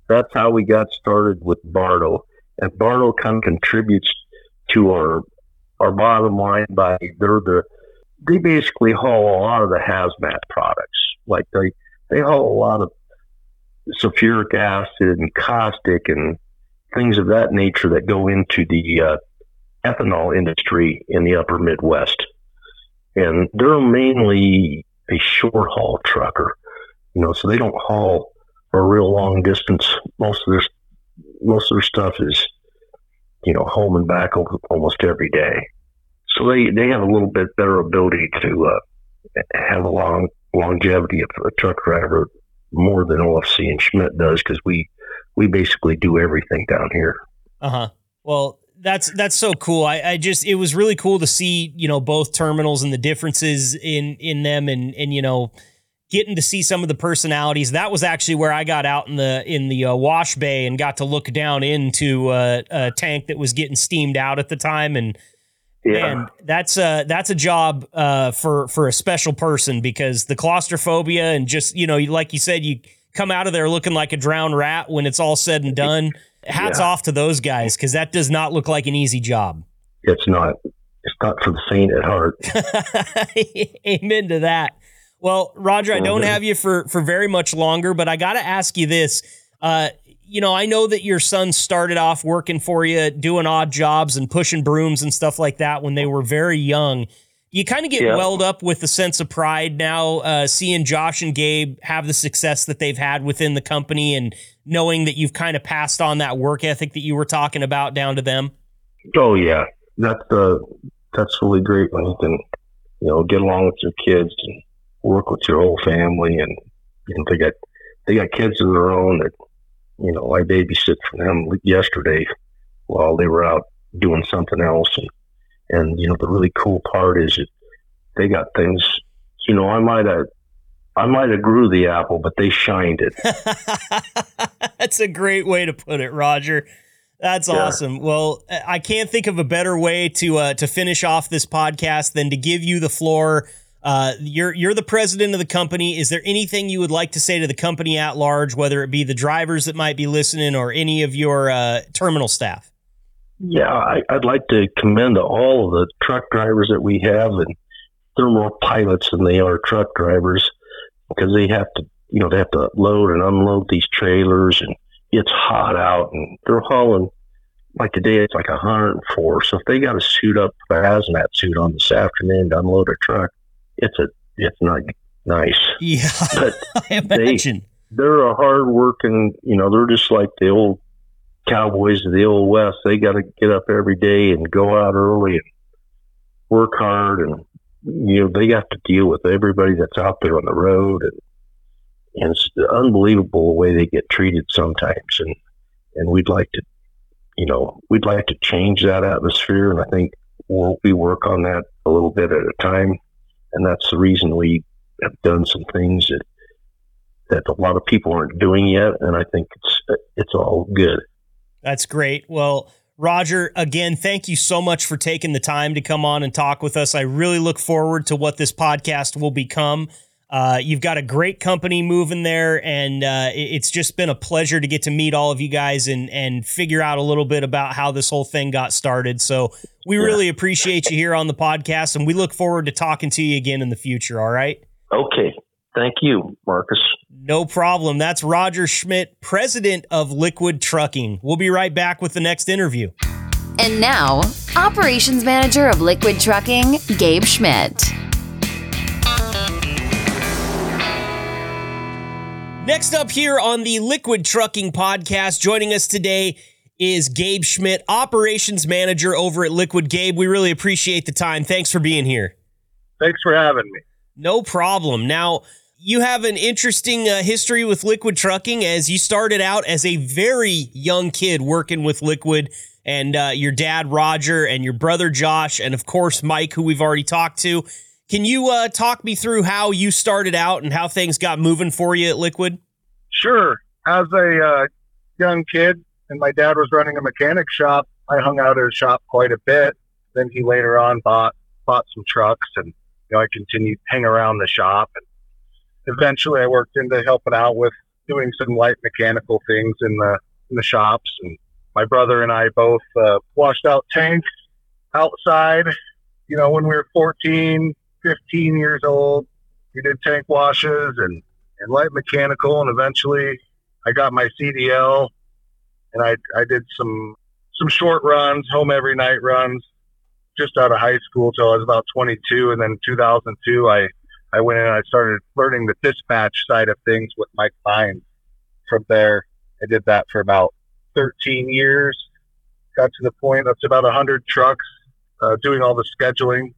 that's how we got started with Barto, and Barto kind of contributes to our our bottom line by they're the they basically haul a lot of the hazmat products. Like they they haul a lot of sulfuric acid and caustic and things of that nature that go into the uh, ethanol industry in the upper Midwest. And they're mainly a short haul trucker, you know, so they don't haul a real long distance. Most of their most of their stuff is, you know, home and back almost every day. So they, they have a little bit better ability to uh, have a long longevity of a truck driver more than OFC and Schmidt does because we we basically do everything down here. Uh huh. Well, that's that's so cool. I, I just it was really cool to see you know both terminals and the differences in in them and and you know getting to see some of the personalities. That was actually where I got out in the in the uh, wash bay and got to look down into uh, a tank that was getting steamed out at the time. And yeah. and that's a that's a job uh, for for a special person because the claustrophobia and just you know, like you said, you come out of there looking like a drowned rat when it's all said and done. Hats yeah. off to those guys because that does not look like an easy job. It's not. It's not for the faint at heart. Amen to that. Well, Roger, I don't mm-hmm. have you for for very much longer, but I got to ask you this. Uh, you know, I know that your son started off working for you, doing odd jobs and pushing brooms and stuff like that when they were very young. You kind of get yeah. welled up with a sense of pride now, uh, seeing Josh and Gabe have the success that they've had within the company, and knowing that you've kind of passed on that work ethic that you were talking about down to them. Oh yeah, that's uh, that's really great when you can, you know, get along with your kids and work with your whole family, and you know, they got they got kids of their own that you know I babysit for them yesterday while they were out doing something else, and and you know the really cool part is that they got things. You know, I might have I might have grew the apple, but they shined it. That's a great way to put it, Roger. That's yeah. awesome. Well, I can't think of a better way to uh, to finish off this podcast than to give you the floor uh, you're you're the president of the company. Is there anything you would like to say to the company at large, whether it be the drivers that might be listening or any of your uh, terminal staff? Yeah, I, would like to commend all of the truck drivers that we have, and they're more pilots than they are truck drivers because they have to, you know, they have to load and unload these trailers, and it's hot out, and they're hauling. Like today, it's like 104. So if they got to suit up a hazmat suit on this afternoon to unload a truck, it's a it's not nice. Yeah, but I imagine they, they're a hard working. You know, they're just like the old cowboys of the old west. They got to get up every day and go out early and work hard, and you know they have to deal with everybody that's out there on the road, and and it's unbelievable the way they get treated sometimes, and and we'd like to, you know, we'd like to change that atmosphere, and I think we'll, we work on that a little bit at a time and that's the reason we have done some things that that a lot of people aren't doing yet, and I think it's it's all good. That's great. Well, Roger, again, thank you so much for taking the time to come on and talk with us. I really look forward to what this podcast will become. Uh, you've got a great company moving there, and uh, it's just been a pleasure to get to meet all of you guys and and figure out a little bit about how this whole thing got started. So we yeah. really appreciate you here on the podcast, and we look forward to talking to you again in the future. All right. Okay. Thank you, Marcus. No problem. That's Roger Schmidt, president of Liquid Trucking. We'll be right back with the next interview. And now, operations manager of Liquid Trucking, Gabe Schmidt. Next up here on the Liquid Trucking Podcast, joining us today is Gabe Schmidt, operations manager over at Liquid. Gabe, we really appreciate the time. Thanks for being here. Thanks for having me. No problem. Now, you have an interesting uh, history with Liquid Trucking as you started out as a very young kid working with Liquid, and uh, your dad, Roger, and your brother, Josh, and of course, Mike, who we've already talked to. Can you uh, talk me through how you started out and how things got moving for you at Liquid? Sure. As a uh, young kid, and my dad was running a mechanic shop, I hung out at his shop quite a bit. Then he later on bought bought some trucks, and you know I continued hang around the shop. And eventually, I worked into helping out with doing some light mechanical things in the in the shops. And my brother and I both uh, washed out tanks outside. You know, when we were 14, 15 years old. We did tank washes and, and light mechanical, and eventually I got my CDL, and I I did some some short runs, home every night runs, just out of high school till I was about 22, and then 2002 I I went in and I started learning the dispatch side of things with Mike Beins. From there, I did that for about 13 years. Got to the point up to about 100 trucks, uh, doing all the scheduling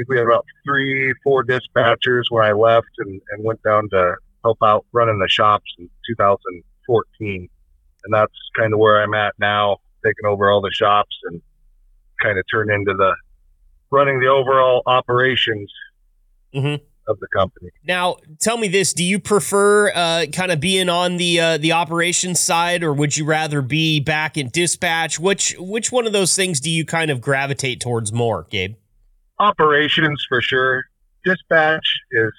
think we had about three, four dispatchers where I left and, and went down to help out running the shops in 2014. And that's kind of where I'm at now, taking over all the shops and kind of turn into the running the overall operations. Mm-hmm. of the company. Now, tell me this: Do you prefer uh, kind of being on the uh, the operations side, or would you rather be back in dispatch? Which which one of those things do you kind of gravitate towards more, Gabe? Operations for sure. Dispatch is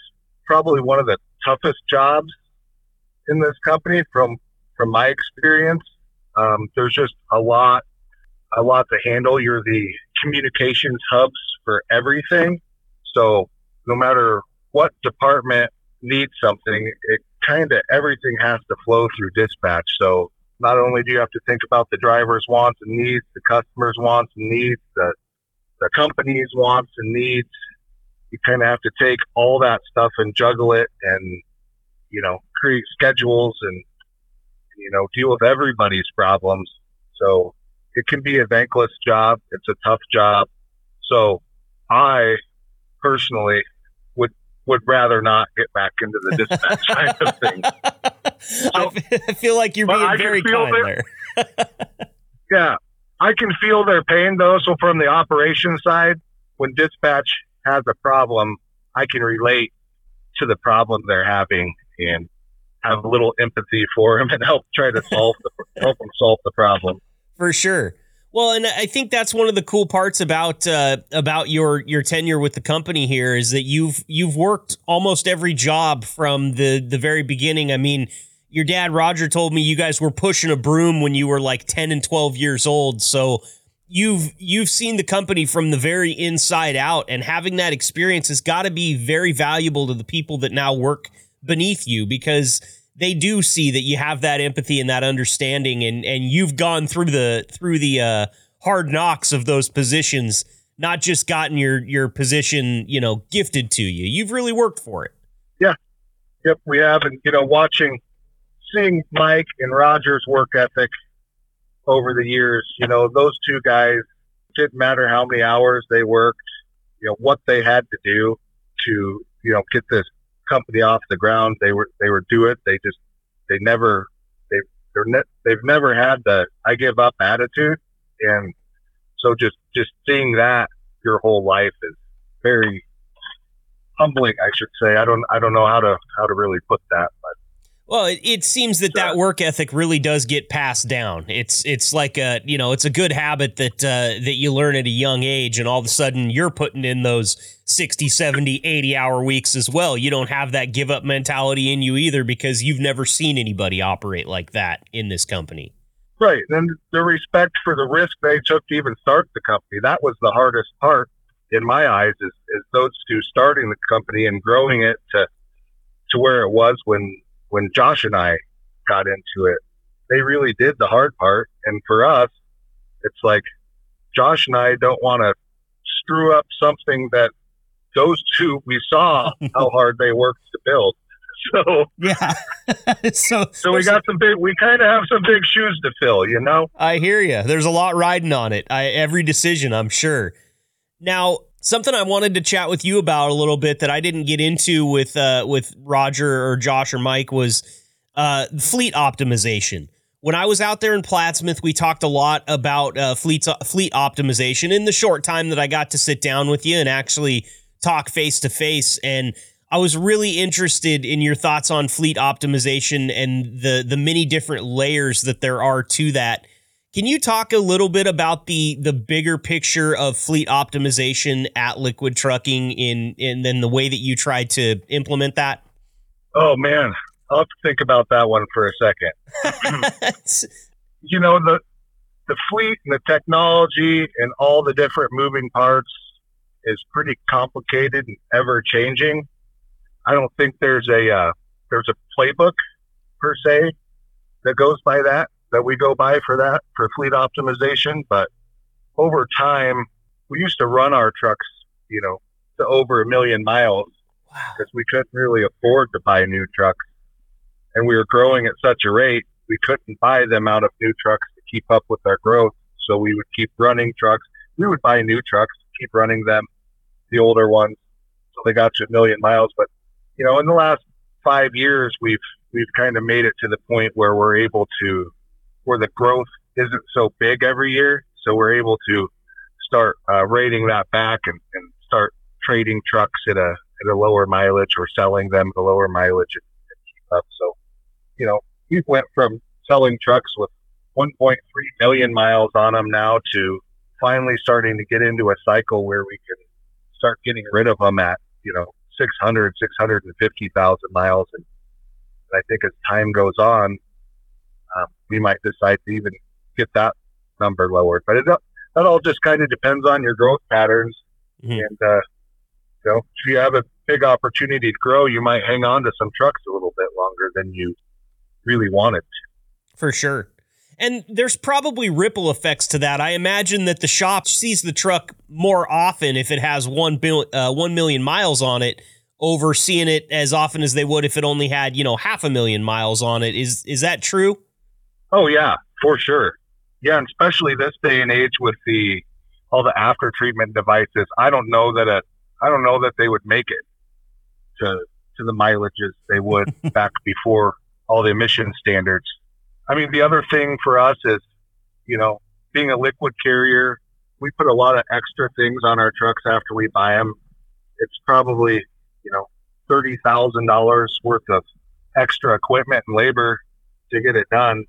probably one of the toughest jobs in this company from from my experience. Um, there's just a lot a lot to handle. You're the communications hubs for everything. So no matter what department needs something, it kind of everything has to flow through dispatch. So not only do you have to think about the driver's wants and needs, the customer's wants and needs, the the company's wants and needs, you kind of have to take all that stuff and juggle it and you know create schedules and you know deal with everybody's problems. So it can be a thankless job. It's a tough job. So I personally would would rather not get back into the dispatch side of things. So, I feel like you're being very kind there. yeah, I can feel their pain though. So from the operation side, when dispatch has a problem, I can relate to the problem they're having and have a little empathy for them and help try to solve the help them solve the problem. For sure. Well, and I think that's one of the cool parts about uh, about your your tenure with the company here is that you've you've worked almost every job from the the very beginning. I mean, your dad Roger told me you guys were pushing a broom when you were like 10 and 12 years old. So you've you've seen the company from the very inside out and having that experience has got to be very valuable to the people that now work beneath you because they do see that you have that empathy and that understanding and and you've gone through the through the uh, hard knocks of those positions not just gotten your your position you know gifted to you. You've really worked for it. Yeah. Yep we have and you know watching seeing mike and roger's work ethic over the years you know those two guys didn't matter how many hours they worked you know what they had to do to you know get this company off the ground. They were they were do it. They just they never they they're ne- they've never had the I give up attitude, and so just just seeing that your whole life is very humbling. I should say. I don't I don't know how to how to really put that, well, it, it seems that that work ethic really does get passed down. It's it's like a you know it's a good habit that uh, that you learn at a young age, and all of a sudden you're putting in those 60, 70, 80 hour weeks as well. You don't have that give up mentality in you either because you've never seen anybody operate like that in this company. Right, and the respect for the risk they took to even start the company that was the hardest part in my eyes. Is is those two starting the company and growing it to to where it was when when Josh and I got into it, they really did the hard part. And for us, it's like Josh and I don't want to screw up something that those two we saw how hard they worked to build. So yeah, so so we got some big. We kind of have some big shoes to fill, you know. I hear you. There's a lot riding on it. I, every decision, I'm sure. Now, Something I wanted to chat with you about a little bit that I didn't get into with uh, with Roger or Josh or Mike was uh, fleet optimization. When I was out there in Plattsmouth, we talked a lot about uh, fleet fleet optimization. In the short time that I got to sit down with you and actually talk face to face, and I was really interested in your thoughts on fleet optimization and the the many different layers that there are to that can you talk a little bit about the the bigger picture of fleet optimization at Liquid Trucking in in then the way that you tried to implement that? Oh man, I'll have to think about that one for a second. you know the the fleet and the technology and all the different moving parts is pretty complicated and ever changing. I don't think there's a uh, there's a playbook per se that goes by that that we go by for that for fleet optimization. But over time, we used to run our trucks, you know, to over a million miles because wow. we couldn't really afford to buy new trucks, and we were growing at such a rate we couldn't buy the amount of new trucks to keep up with our growth. So we would keep running trucks. We would buy new trucks, keep running them, the older ones, so they got to a million miles. But you know, in the last five years, we've we've kind of made it to the point where we're able to where the growth isn't so big every year. So we're able to start uh, rating that back and, and start trading trucks at a at a lower mileage or selling them at a lower mileage and, keep up. So, you know, we went from selling trucks with 1.3 million miles on them now to finally starting to get into a cycle where we can start getting rid of them at, you know, 600, 650,000 miles. And I think as time goes on, um, we might decide to even get that number lowered. But it, that all just kind of depends on your growth patterns. Mm-hmm. And, uh, you know, if you have a big opportunity to grow, you might hang on to some trucks a little bit longer than you really wanted to. For sure. And there's probably ripple effects to that. I imagine that the shop sees the truck more often if it has one, uh, 1 million miles on it over seeing it as often as they would if it only had, you know, half a million miles on it. Is is that true? Oh yeah, for sure. Yeah, and especially this day and age with the all the after treatment devices. I don't know that a I don't know that they would make it to to the mileages they would back before all the emission standards. I mean, the other thing for us is, you know, being a liquid carrier, we put a lot of extra things on our trucks after we buy them. It's probably, you know, thirty thousand dollars worth of extra equipment and labor to get it done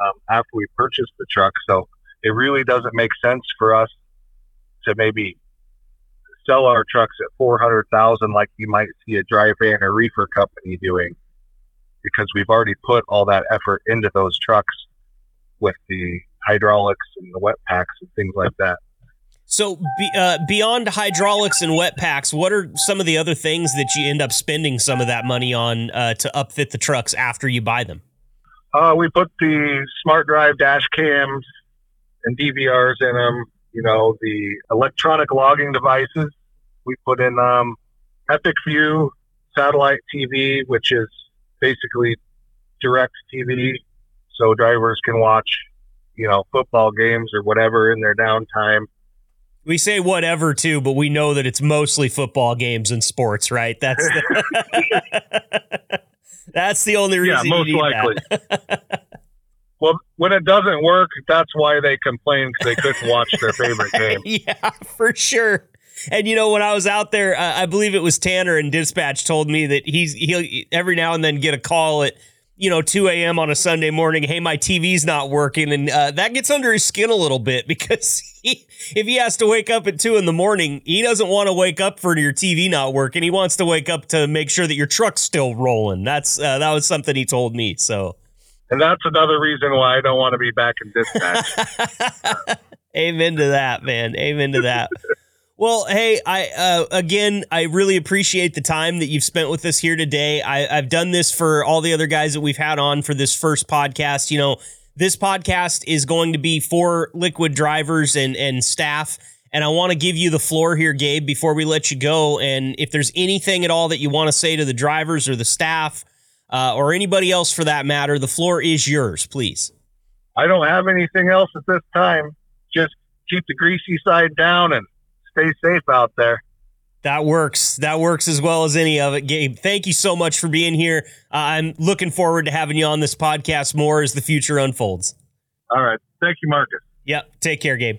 um, after we purchase the truck. So it really doesn't make sense for us to maybe sell our trucks at 400,000 like you might see a dry van or reefer company doing because we've already put all that effort into those trucks with the hydraulics and the wet packs and things like that. So, be, uh, beyond hydraulics and wet packs, what are some of the other things that you end up spending some of that money on uh, to upfit the trucks after you buy them? Uh, we put the smart drive dash cams and DVRs in them. You know, the electronic logging devices. We put in um, Epic View satellite TV, which is basically direct TV, so drivers can watch, you know, football games or whatever in their downtime. We say whatever too, but we know that it's mostly football games and sports, right? That's the, that's the only reason. Yeah, most likely. well, when it doesn't work, that's why they complain because they couldn't watch their favorite game. yeah, for sure. And you know, when I was out there, uh, I believe it was Tanner and Dispatch told me that he's he'll every now and then get a call at you know 2 a.m. on a Sunday morning. Hey, my TV's not working, and uh, that gets under his skin a little bit because he, if he has to wake up at two in the morning, he doesn't want to wake up for your TV not working. He wants to wake up to make sure that your truck's still rolling. That's uh, that was something he told me. So. And that's another reason why I don't want to be back in dispatch. Amen to that, man. Amen to that. Well, hey, I uh, again, I really appreciate the time that you've spent with us here today. I, I've done this for all the other guys that we've had on for this first podcast. You know, this podcast is going to be for liquid drivers and and staff. And I want to give you the floor here, Gabe, before we let you go. And if there's anything at all that you want to say to the drivers or the staff uh, or anybody else for that matter, the floor is yours, please. I don't have anything else at this time. Just keep the greasy side down and stay safe out there. That works. That works as well as any of it. Gabe, thank you so much for being here. Uh, I'm looking forward to having you on this podcast more as the future unfolds. All right. Thank you, Marcus. Yep. Take care, Gabe.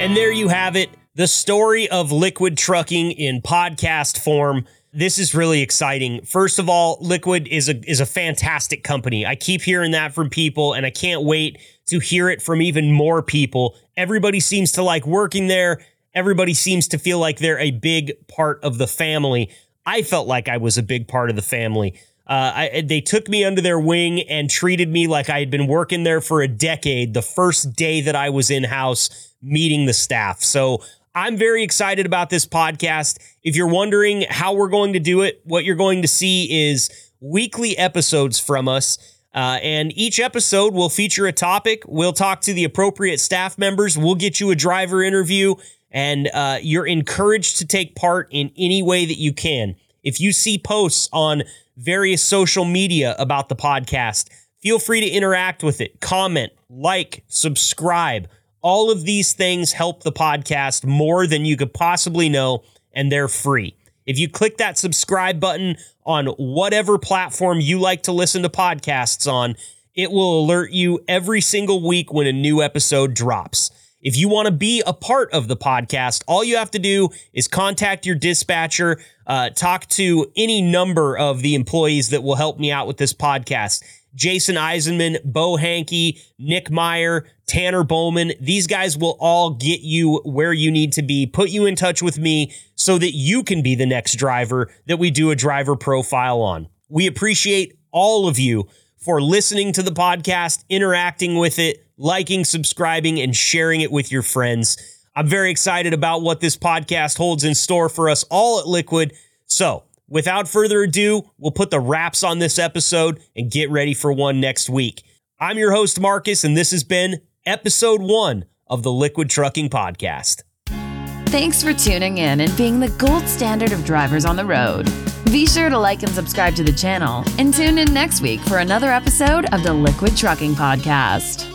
And there you have it the story of liquid trucking in podcast form this is really exciting. First of all, Liquid is a is a fantastic company. I keep hearing that from people and I can't wait to hear it from even more people. Everybody seems to like working there. Everybody seems to feel like they're a big part of the family. I felt like I was a big part of the family. Uh, I, they took me under their wing and treated me like I had been working there for a decade the first day that I was in house meeting the staff. So I'm very excited about this podcast. If you're wondering how we're going to do it, what you're going to see is weekly episodes from us. Uh, and each episode will feature a topic. We'll talk to the appropriate staff members. We'll get you a driver interview, and uh, you're encouraged to take part in any way that you can. If you see posts on various social media about the podcast, feel free to interact with it, comment, like, subscribe all of these things help the podcast more than you could possibly know, and they're free. If you click that subscribe button on whatever platform you like to listen to podcasts on, It will alert you every single week when a new episode drops. If you want to be a part of the podcast, all you have to do is contact your dispatcher, uh, talk to any number of the employees that will help me out with this podcast. Jason Eisenman, Bo Hankey, Nick Meyer, Tanner Bowman. These guys will all get you where you need to be, put you in touch with me so that you can be the next driver that we do a driver profile on. We appreciate all of you for listening to the podcast, interacting with it, liking, subscribing, and sharing it with your friends. I'm very excited about what this podcast holds in store for us all at Liquid. So, without further ado, we'll put the wraps on this episode and get ready for one next week. I'm your host, Marcus, and this has been episode one of the Liquid Trucking Podcast. Thanks for tuning in and being the gold standard of drivers on the road. Be sure to like and subscribe to the channel and tune in next week for another episode of the Liquid Trucking Podcast.